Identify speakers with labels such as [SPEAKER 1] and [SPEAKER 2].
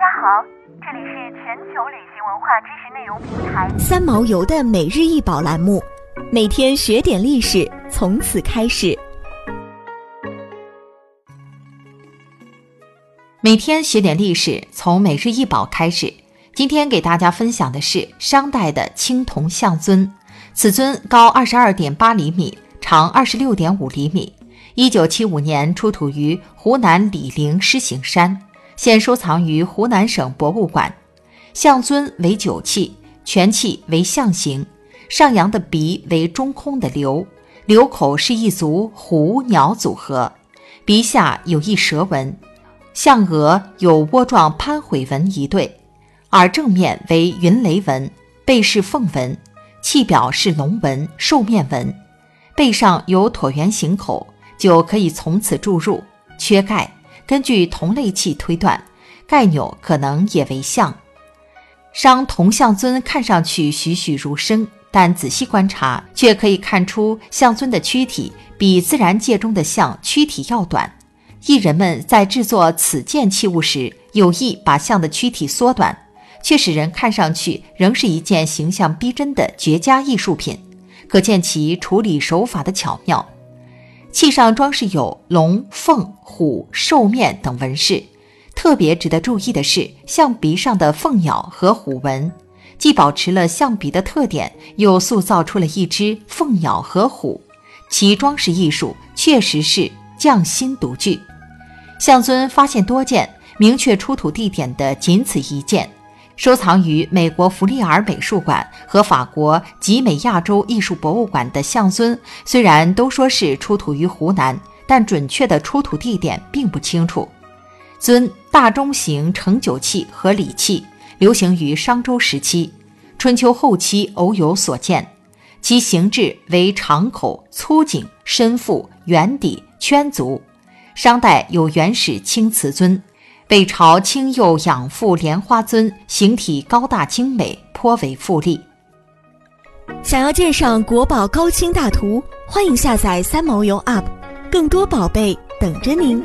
[SPEAKER 1] 大家好，这里是全球旅行文化知识内容平台
[SPEAKER 2] 三毛游的每日一宝栏目，每天学点历史，从此开始。
[SPEAKER 3] 每天学点历史，从每日一宝开始。今天给大家分享的是商代的青铜象尊，此尊高二十二点八厘米，长二十六点五厘米。一九七五年出土于湖南醴陵狮形山，现收藏于湖南省博物馆。象尊为酒器，全器为象形，上扬的鼻为中空的瘤，瘤口是一组虎鸟组合，鼻下有一蛇纹。象额有窝状攀悔纹一对，耳正面为云雷纹，背是凤纹，器表是龙纹兽面纹，背上有椭圆形口，就可以从此注入。缺钙，根据同类器推断，盖钮可能也为象。商铜象尊看上去栩栩如生，但仔细观察，却可以看出象尊的躯体比自然界中的象躯体要短。艺人们在制作此件器物时，有意把象的躯体缩短，却使人看上去仍是一件形象逼真的绝佳艺术品，可见其处理手法的巧妙。器上装饰有龙、凤、虎、兽面等纹饰，特别值得注意的是，象鼻上的凤鸟和虎纹，既保持了象鼻的特点，又塑造出了一只凤鸟和虎，其装饰艺术确实是匠心独具。象尊发现多件，明确出土地点的仅此一件，收藏于美国弗利尔美术馆和法国集美亚洲艺术博物馆的象尊，虽然都说是出土于湖南，但准确的出土地点并不清楚。尊大中型盛酒器和礼器，流行于商周时期，春秋后期偶有所见。其形制为长口、粗颈、深腹、圆底、圈足。商代有原始青瓷尊，北朝青釉养父莲花尊形体高大精美，颇为富丽。
[SPEAKER 2] 想要鉴赏国宝高清大图，欢迎下载三毛游 App，更多宝贝等着您。